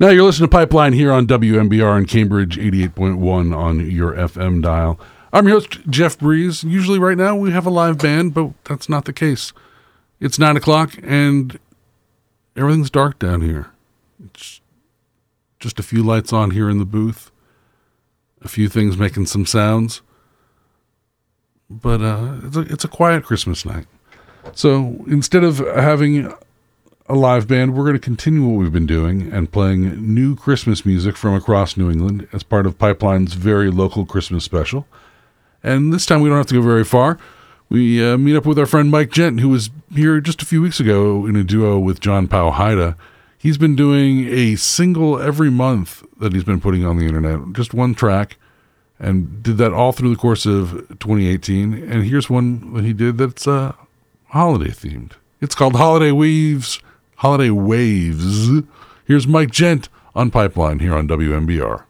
Now you're listening to Pipeline here on WMBR in Cambridge, 88.1 on your FM dial. I'm your host, Jeff Breeze. Usually, right now, we have a live band, but that's not the case. It's 9 o'clock and everything's dark down here. It's just a few lights on here in the booth, a few things making some sounds. But uh, it's, a, it's a quiet Christmas night. So instead of having a live band, we're going to continue what we've been doing and playing new Christmas music from across New England as part of Pipeline's very local Christmas special. And this time we don't have to go very far. We uh, meet up with our friend Mike Gent, who was here just a few weeks ago in a duo with John Powhida. He's been doing a single every month that he's been putting on the internet, just one track, and did that all through the course of 2018. And here's one that he did that's uh, holiday themed. It's called Holiday Weaves Holiday Waves. Here's Mike Gent on Pipeline here on WMBR.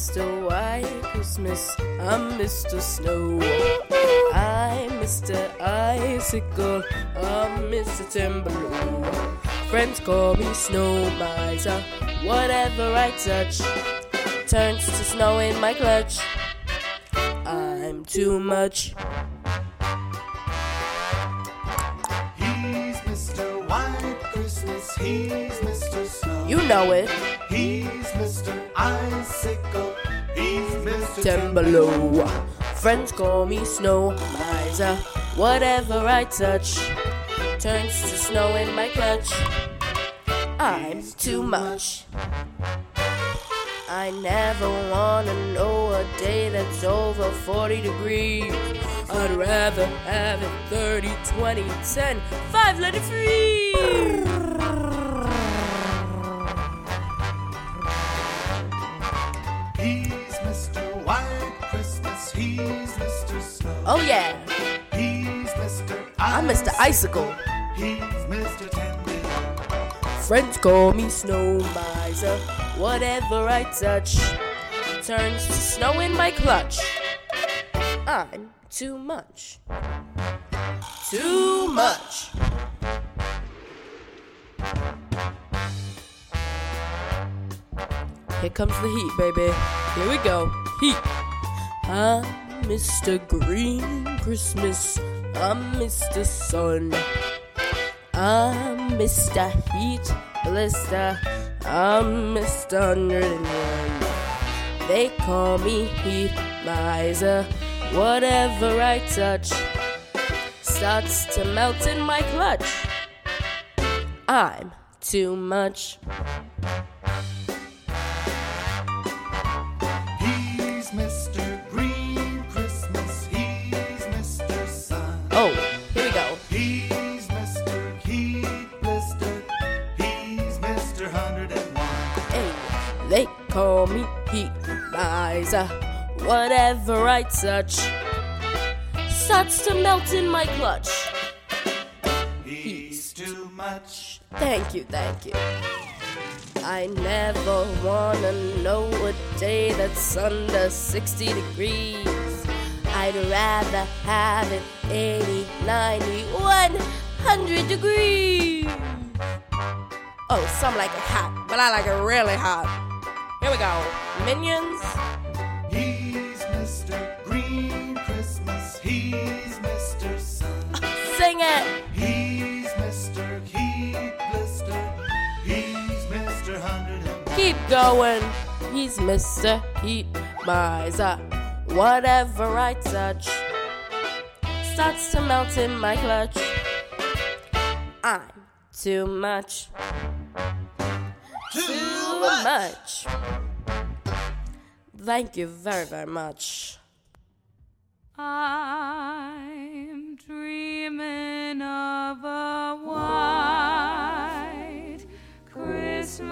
Mr. White Christmas, I'm Mr. Snow. I'm Mr. Icicle, I'm Mr. Ten Below. Friends call me Snow Miser. Whatever I touch turns to snow in my clutch. I'm too much. He's Mr. White Christmas, he's Mr. Snow. You know it. Mr. Ten Below. Friends call me Snow Miser. Whatever I touch turns to snow in my clutch. I'm too much. I never wanna know a day that's over 40 degrees. I'd rather have it 30, 20, 10, 5, let it free. He's Oh yeah, He's Mr. I'm Mr. Icicle. He's Mr. Friends call me Snow Miser. Whatever I touch turns to snow in my clutch. I'm too much. Too much. Here comes the heat, baby. Here we go. Heat. I'm Mr. Green Christmas. I'm Mr. Sun. I'm Mr. Heat Blister. I'm Mr. 101. They call me Heat Miser. Whatever I touch starts to melt in my clutch. I'm too much. Call me Heat Miser. Whatever I touch starts to melt in my clutch. He's too much. Thank you, thank you. I never wanna know a day that's under 60 degrees. I'd rather have it 80, 90, 100 degrees. Oh, some like it hot, but I like it really hot. Here we go. Minions, He's Mr. Green Christmas. He's Mr. Sun. sing it. He's Mr. Heat Blister. He's Mr. 101. Keep going. He's Mr. Heat Miser. Whatever I touch starts to melt in my clutch. I'm too much. Too much. Thank you very, very much. I'm dreaming of a white Christmas,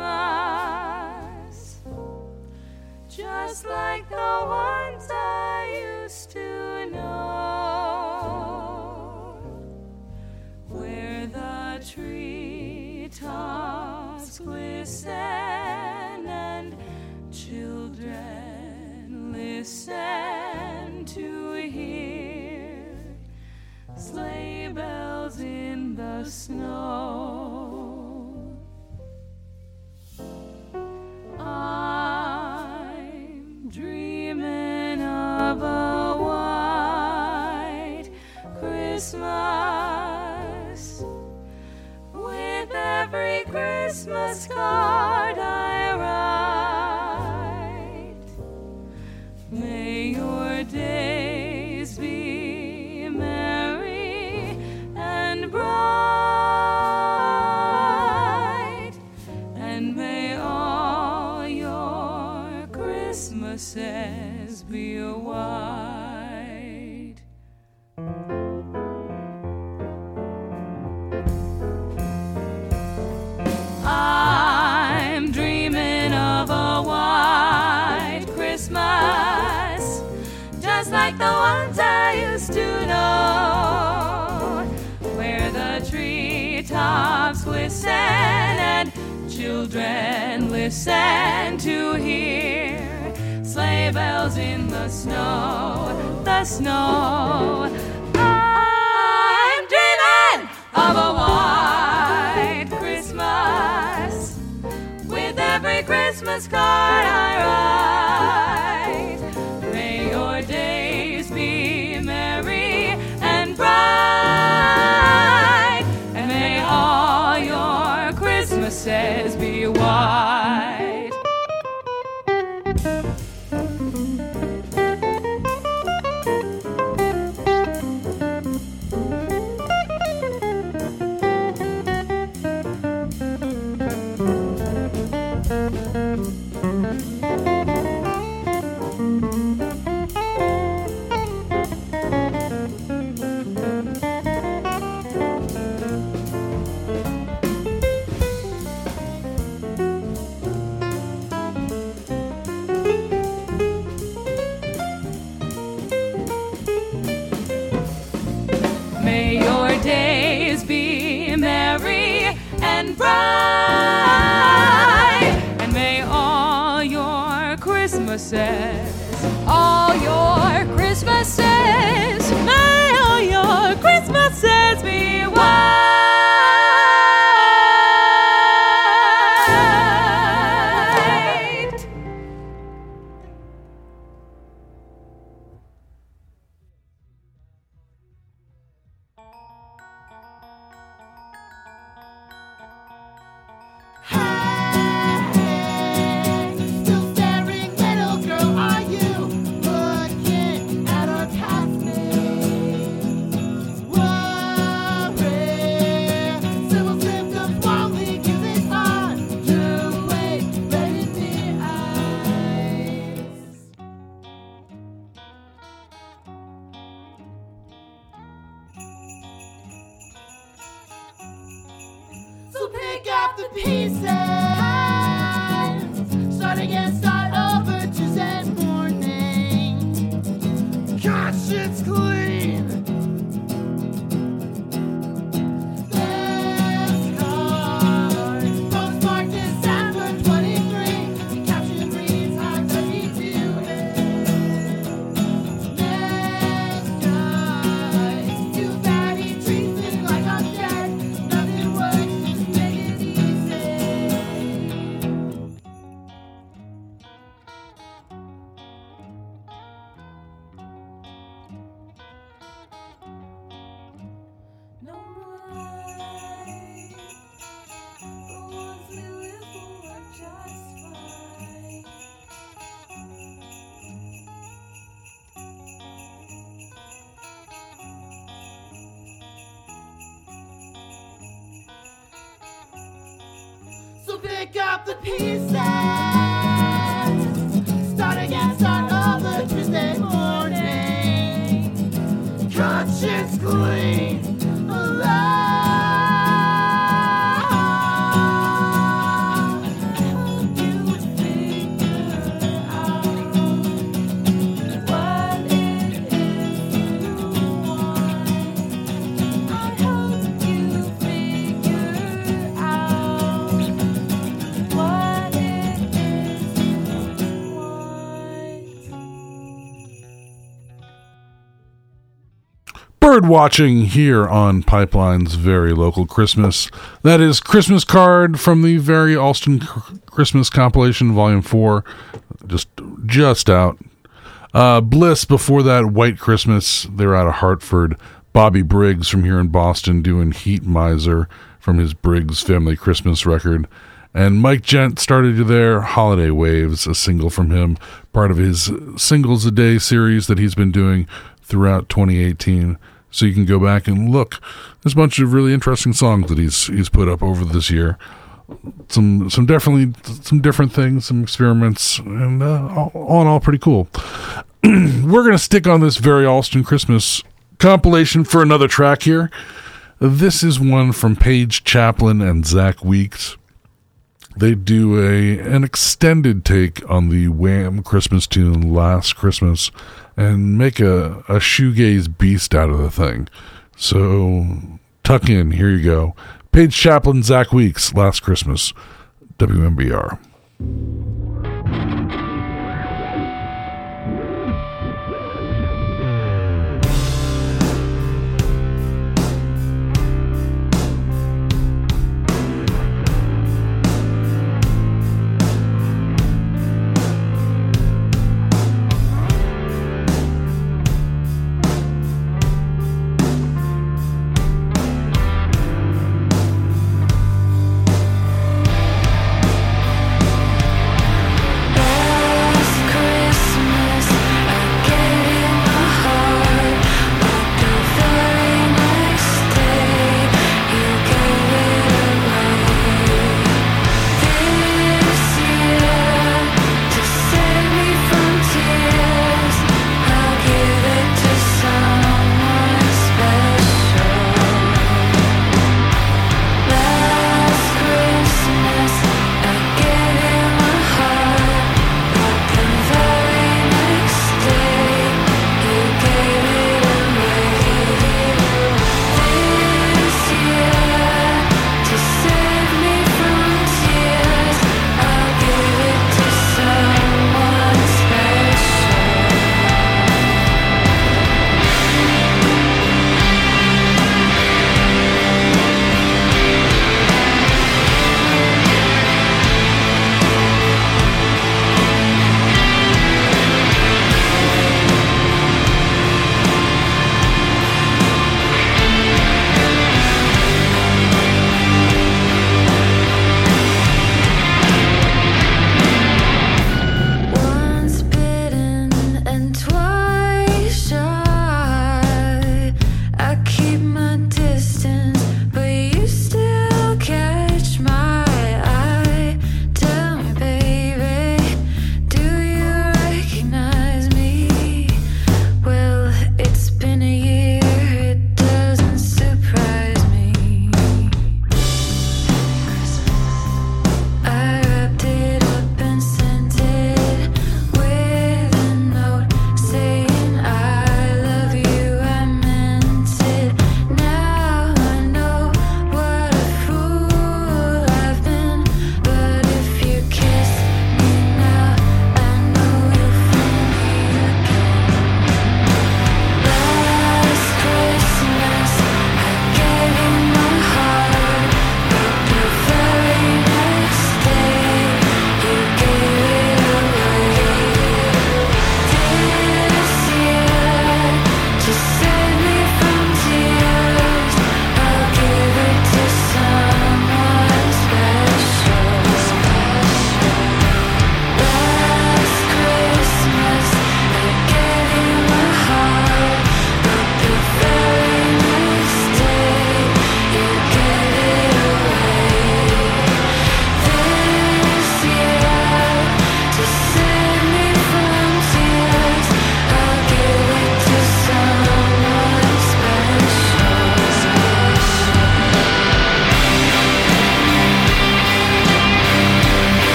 just like the ones I used to know, where the glisten and children listen to hear sleigh bells in the snow. I'm dreaming of a white Christmas with every Christmas card I To know, where the treetops glisten and children listen to hear sleigh bells in the snow, the snow. I'm dreaming of a white Christmas with every Christmas card I write. And Watching here on Pipeline's very local Christmas. That is Christmas card from the very Allston Christmas compilation, Volume Four, just just out. Uh, Bliss before that, White Christmas. They're out of Hartford. Bobby Briggs from here in Boston doing Heat Miser from his Briggs Family Christmas record. And Mike Gent started there, Holiday Waves, a single from him, part of his Singles a Day series that he's been doing throughout 2018. So you can go back and look. There's a bunch of really interesting songs that he's he's put up over this year. Some some definitely some different things, some experiments, and uh, all, all in all, pretty cool. We're gonna stick on this very Allston Christmas compilation for another track here. This is one from Paige Chaplin and Zach Weeks. They do a an extended take on the Wham Christmas tune Last Christmas and make a, a shoegaze beast out of the thing. So tuck in, here you go. Paige Chaplin, Zach Weeks, Last Christmas, WMBR.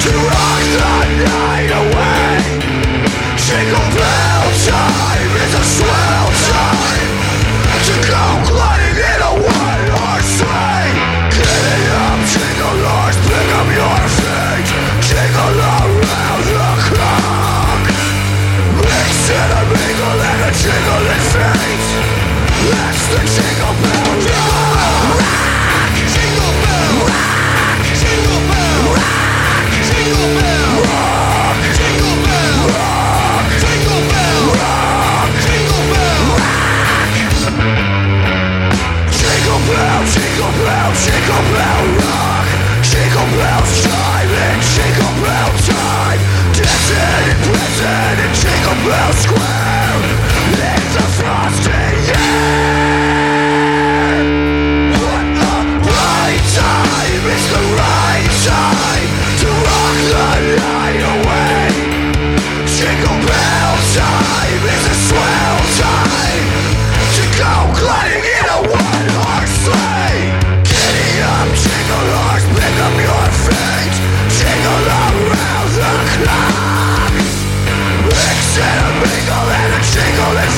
To rock the night Mingle and a jingle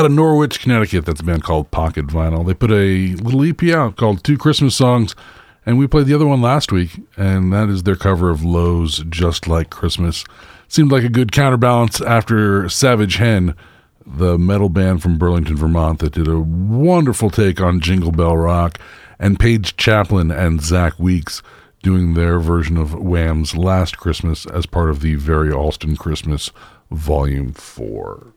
Out of Norwich, Connecticut, that's a band called Pocket Vinyl. They put a little EP out called Two Christmas Songs, and we played the other one last week, and that is their cover of Low's Just Like Christmas. Seemed like a good counterbalance after Savage Hen, the metal band from Burlington, Vermont, that did a wonderful take on Jingle Bell Rock, and Paige Chaplin and Zach Weeks doing their version of Wham's Last Christmas as part of the Very Allston Christmas Volume 4.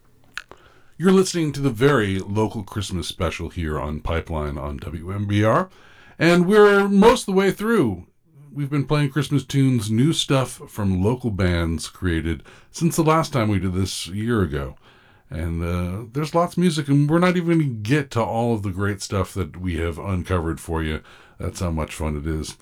You're listening to the very local Christmas special here on Pipeline on WMBR, and we're most of the way through. We've been playing Christmas tunes, new stuff from local bands created since the last time we did this a year ago. And uh, there's lots of music, and we're not even going to get to all of the great stuff that we have uncovered for you. That's how much fun it is.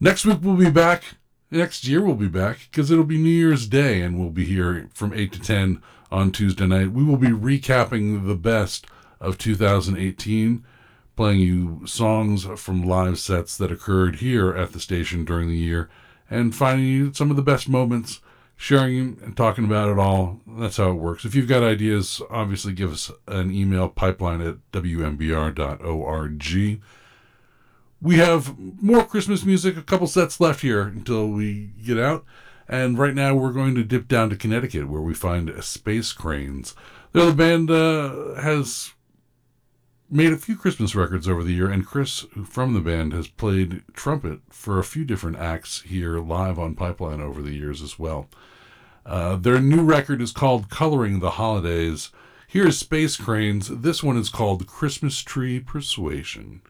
Next week we'll be back. Next year we'll be back because it'll be New Year's Day, and we'll be here from 8 to 10 on Tuesday night. We will be recapping the best of 2018, playing you songs from live sets that occurred here at the station during the year, and finding you some of the best moments, sharing and talking about it all. That's how it works. If you've got ideas, obviously give us an email pipeline at wmbr.org. We have more Christmas music, a couple sets left here until we get out. And right now we're going to dip down to Connecticut where we find Space Cranes. The other band uh, has made a few Christmas records over the year, and Chris from the band has played trumpet for a few different acts here live on Pipeline over the years as well. Uh, their new record is called Coloring the Holidays. Here is Space Cranes. This one is called Christmas Tree Persuasion.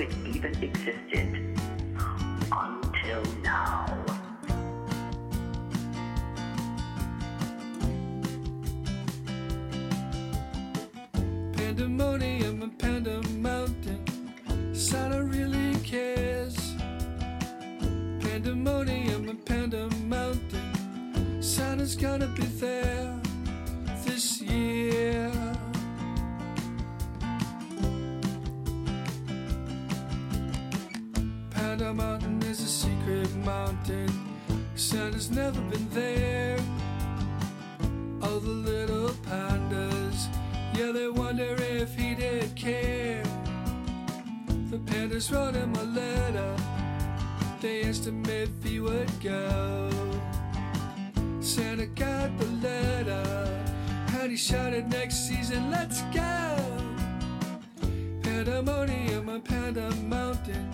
It even existed. They asked him if he would go. Santa got the letter, and he shouted next season, let's go! Pandemonium on Panda Mountain.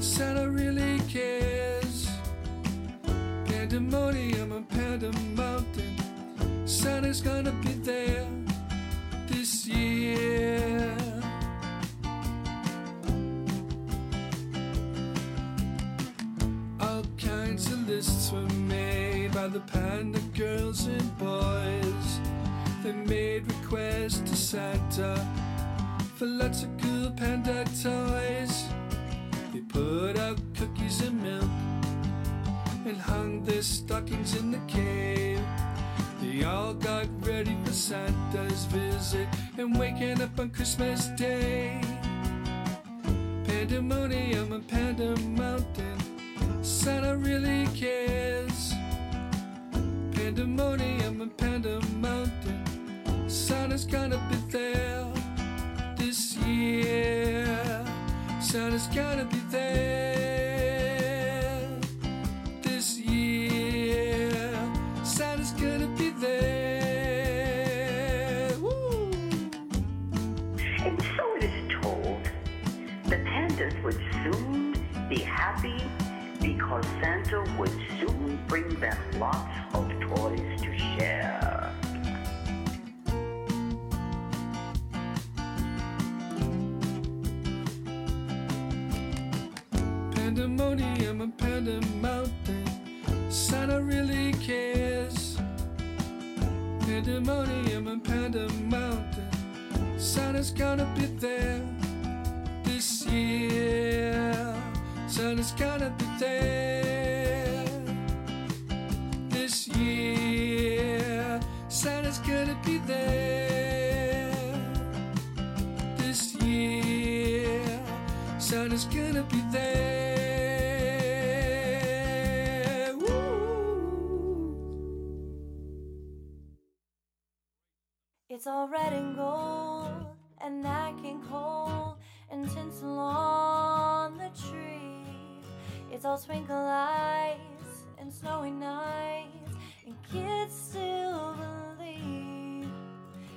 Santa really cares. Pandemonium on Panda Mountain. Santa's gonna be there this year. Kinds of lists were made by the panda girls and boys. They made requests to Santa for lots of cool panda toys. They put out cookies and milk and hung their stockings in the cave. They all got ready for Santa's visit and waking up on Christmas Day. Pandemonium on Panda Mountain. Santa really cares. Pandemonium on Panda Mountain. Santa's gonna be there this year. Santa's gonna be there this year. Santa's gonna be there. And so it is told, the pandas would soon be happy because Santa would soon bring them lots of toys to share. Pandemonium and Panda Mountain. Santa really cares. Pandemonium and Panda Mountain. Santa's gonna be there this year. Santa's gonna be there this year. Santa's gonna be there this year. Santa's gonna be there. It's all red and gold and knocking cold and tinsel on. It's all sprinkle lights and snowy nights and kids still believe.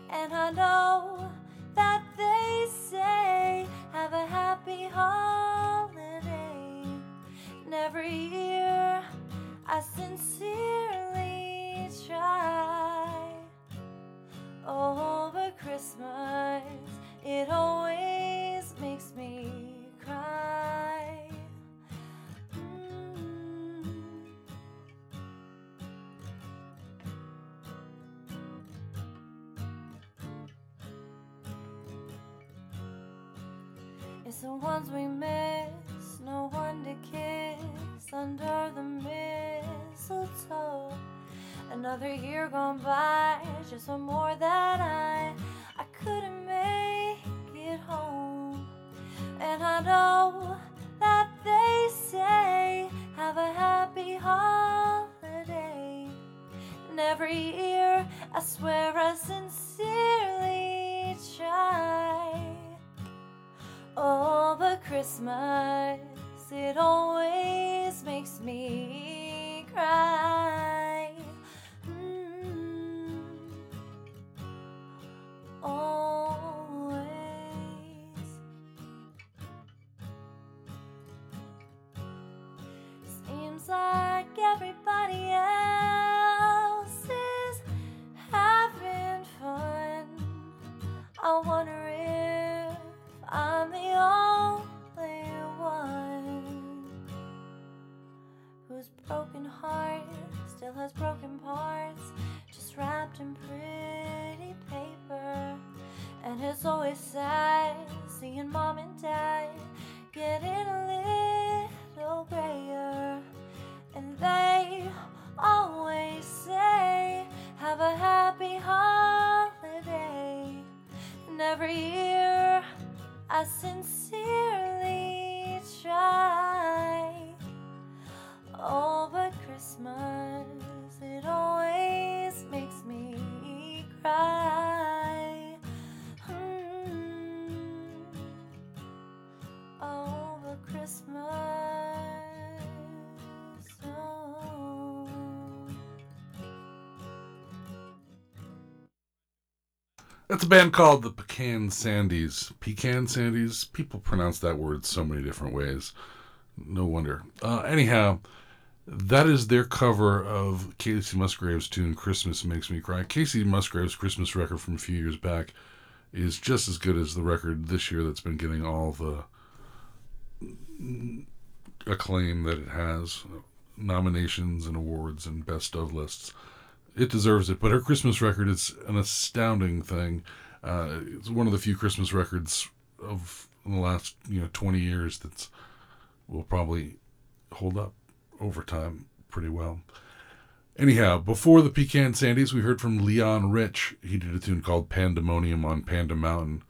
And I know that they say have a happy holiday. And every year I sincerely try. Over Christmas, it always makes me cry. The ones we miss, no one to kiss under the mistletoe. Another year gone by, just one more that I I couldn't make it home. And I know that they say have a happy holiday. And every year I swear I sincerely try. But Christmas, it always makes me cry. Still has broken parts, just wrapped in pretty paper. And it's always sad seeing mom and dad getting a little grayer. And they always say, Have a happy holiday. And every year I sincerely try. Oh, but Christmas, cry. Hmm. But Christmas. Oh. That's a band called the Pecan Sandies. Pecan Sandies? People pronounce that word so many different ways. No wonder. Uh, anyhow, that is their cover of Kacey Musgraves' tune Christmas Makes Me Cry. Kacey Musgraves' Christmas record from a few years back is just as good as the record this year that's been getting all the acclaim that it has nominations and awards and best of lists it deserves it. But her Christmas record is an astounding thing. Uh, it's one of the few Christmas records of the last you know twenty years that's will probably hold up over time pretty well. Anyhow, before the Pecan Sandies, we heard from Leon Rich. He did a tune called Pandemonium on Panda Mountain.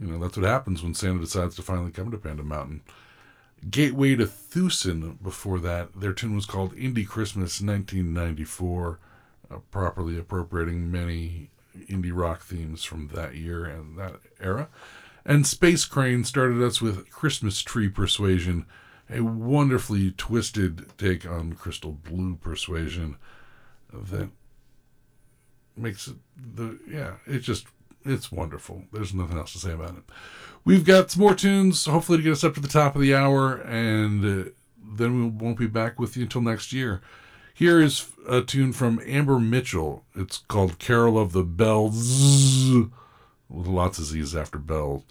You know, that's what happens when Santa decides to finally come to Panda Mountain. Gateway to Thusin before that. Their tune was called Indie Christmas 1994 uh, properly appropriating many indie rock themes from that year and that era. And Space Crane started us with Christmas Tree Persuasion, a wonderfully twisted take on Crystal Blue Persuasion that makes it the yeah, it just it's wonderful. There's nothing else to say about it. We've got some more tunes, hopefully to get us up to the top of the hour, and uh, then we won't be back with you until next year. Here is a tune from Amber Mitchell. It's called Carol of the Bells, with lots of Z's after bells.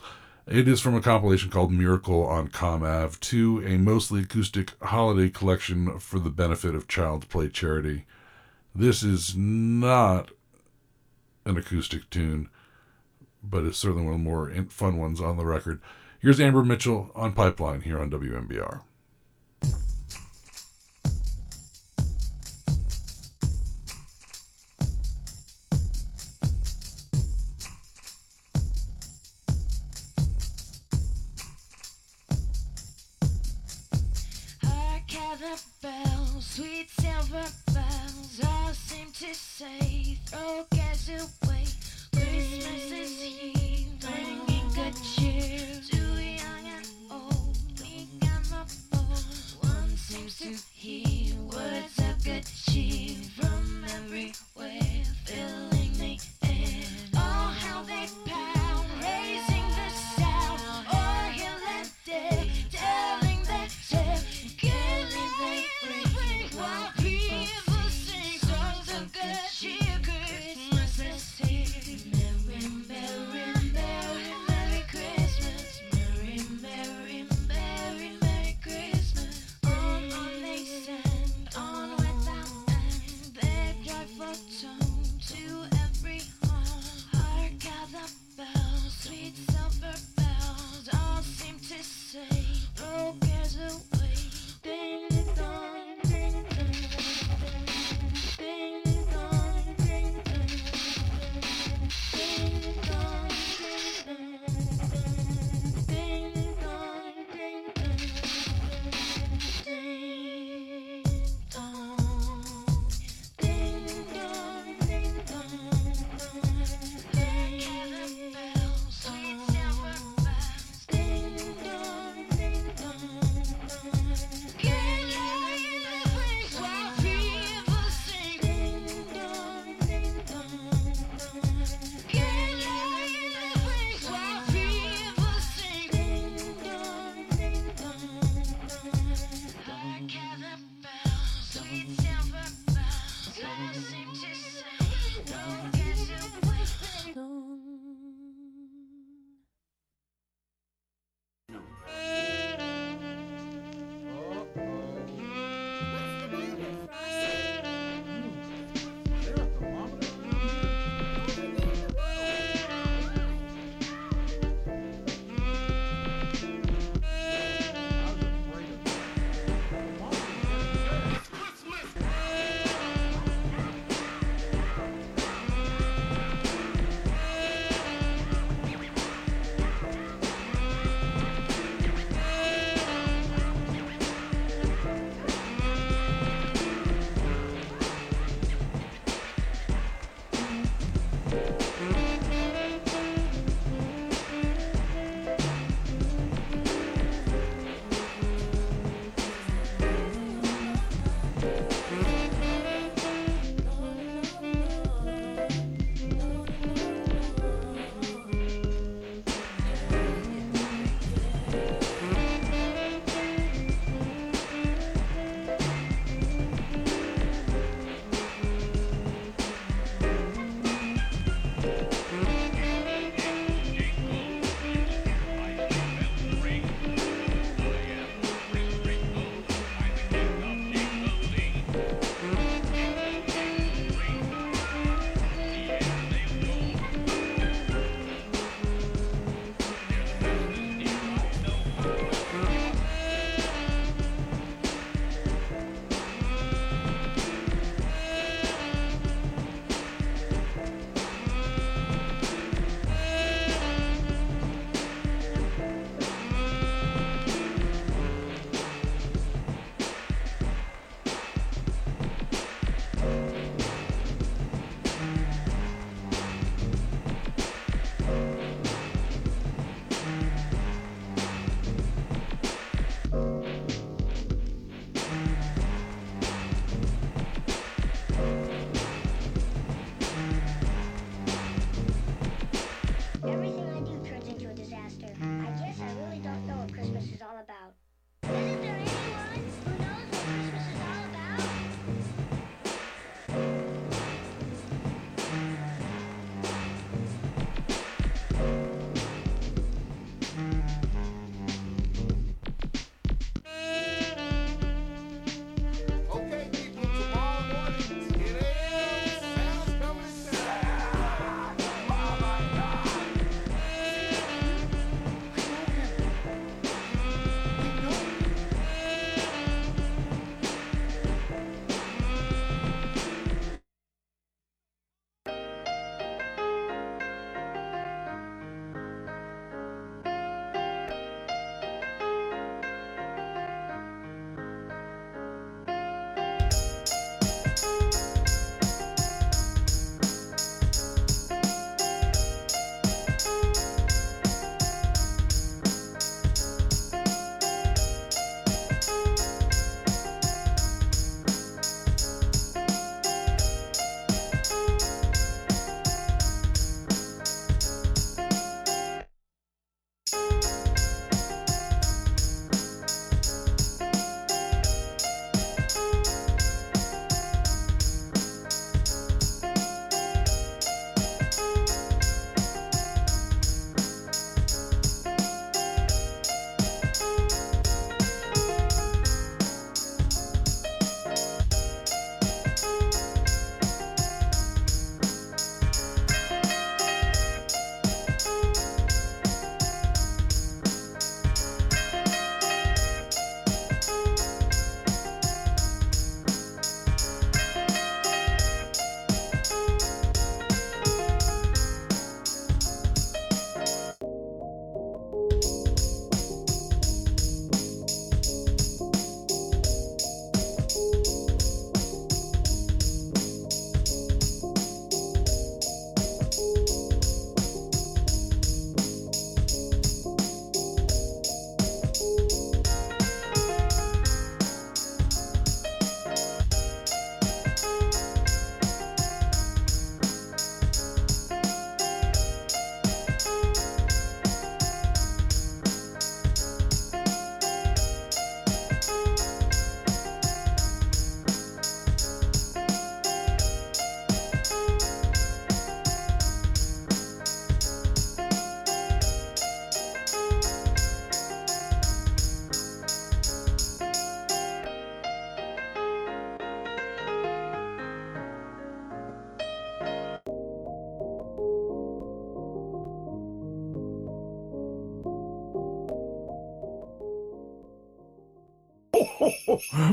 It is from a compilation called Miracle on Comm Ave 2, a mostly acoustic holiday collection for the benefit of Child's Play charity. This is not an acoustic tune, but it's certainly one of the more fun ones on the record. Here's Amber Mitchell on Pipeline here on WMBR. To say,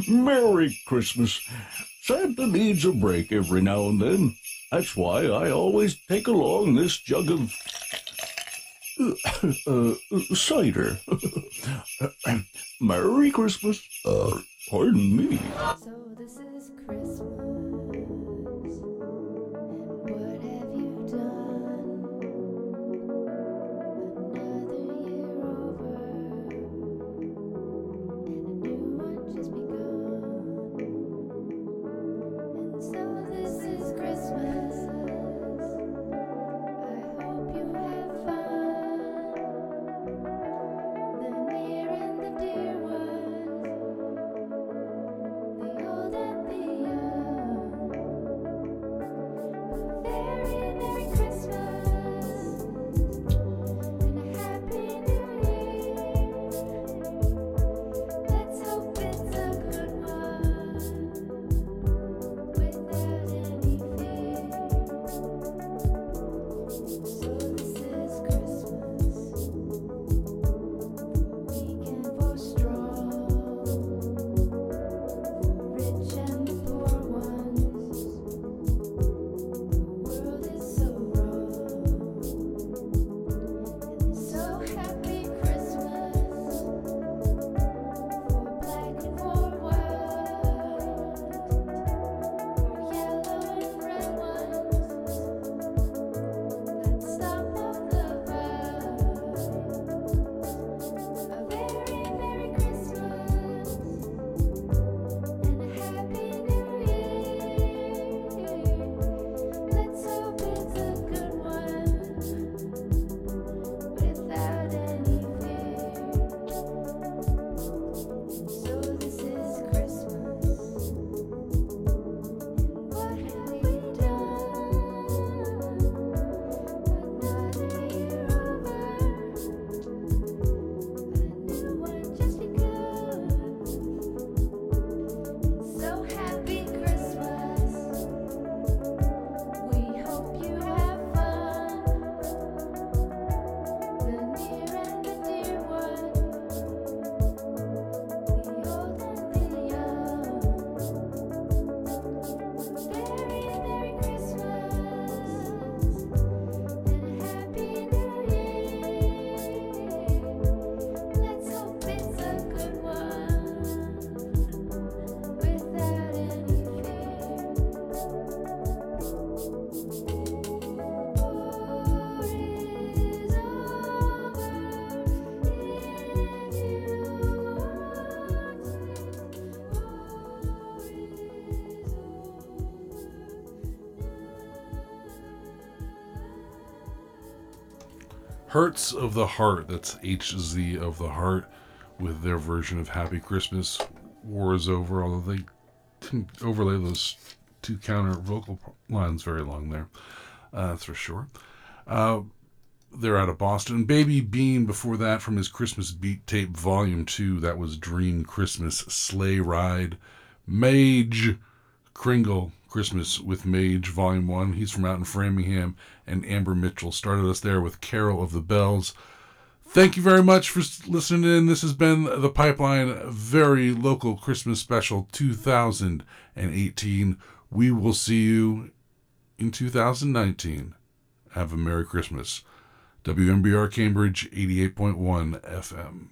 Merry Christmas. Santa needs a break every now and then. That's why I always take along this jug of uh, cider. Merry Christmas. Uh, pardon me. So this is Christmas. Hearts of the Heart. That's HZ of the Heart with their version of Happy Christmas. War is over, although they didn't overlay those two counter vocal lines very long there. Uh, that's for sure. Uh, they're out of Boston. Baby Bean before that from his Christmas Beat Tape Volume 2. That was Dream Christmas Sleigh Ride. Mage Kringle Christmas with Mage Volume 1. He's from out in Framingham. And Amber Mitchell started us there with Carol of the Bells. Thank you very much for listening in. This has been the Pipeline Very Local Christmas Special 2018. We will see you in 2019. Have a Merry Christmas. WMBR Cambridge 88.1 FM.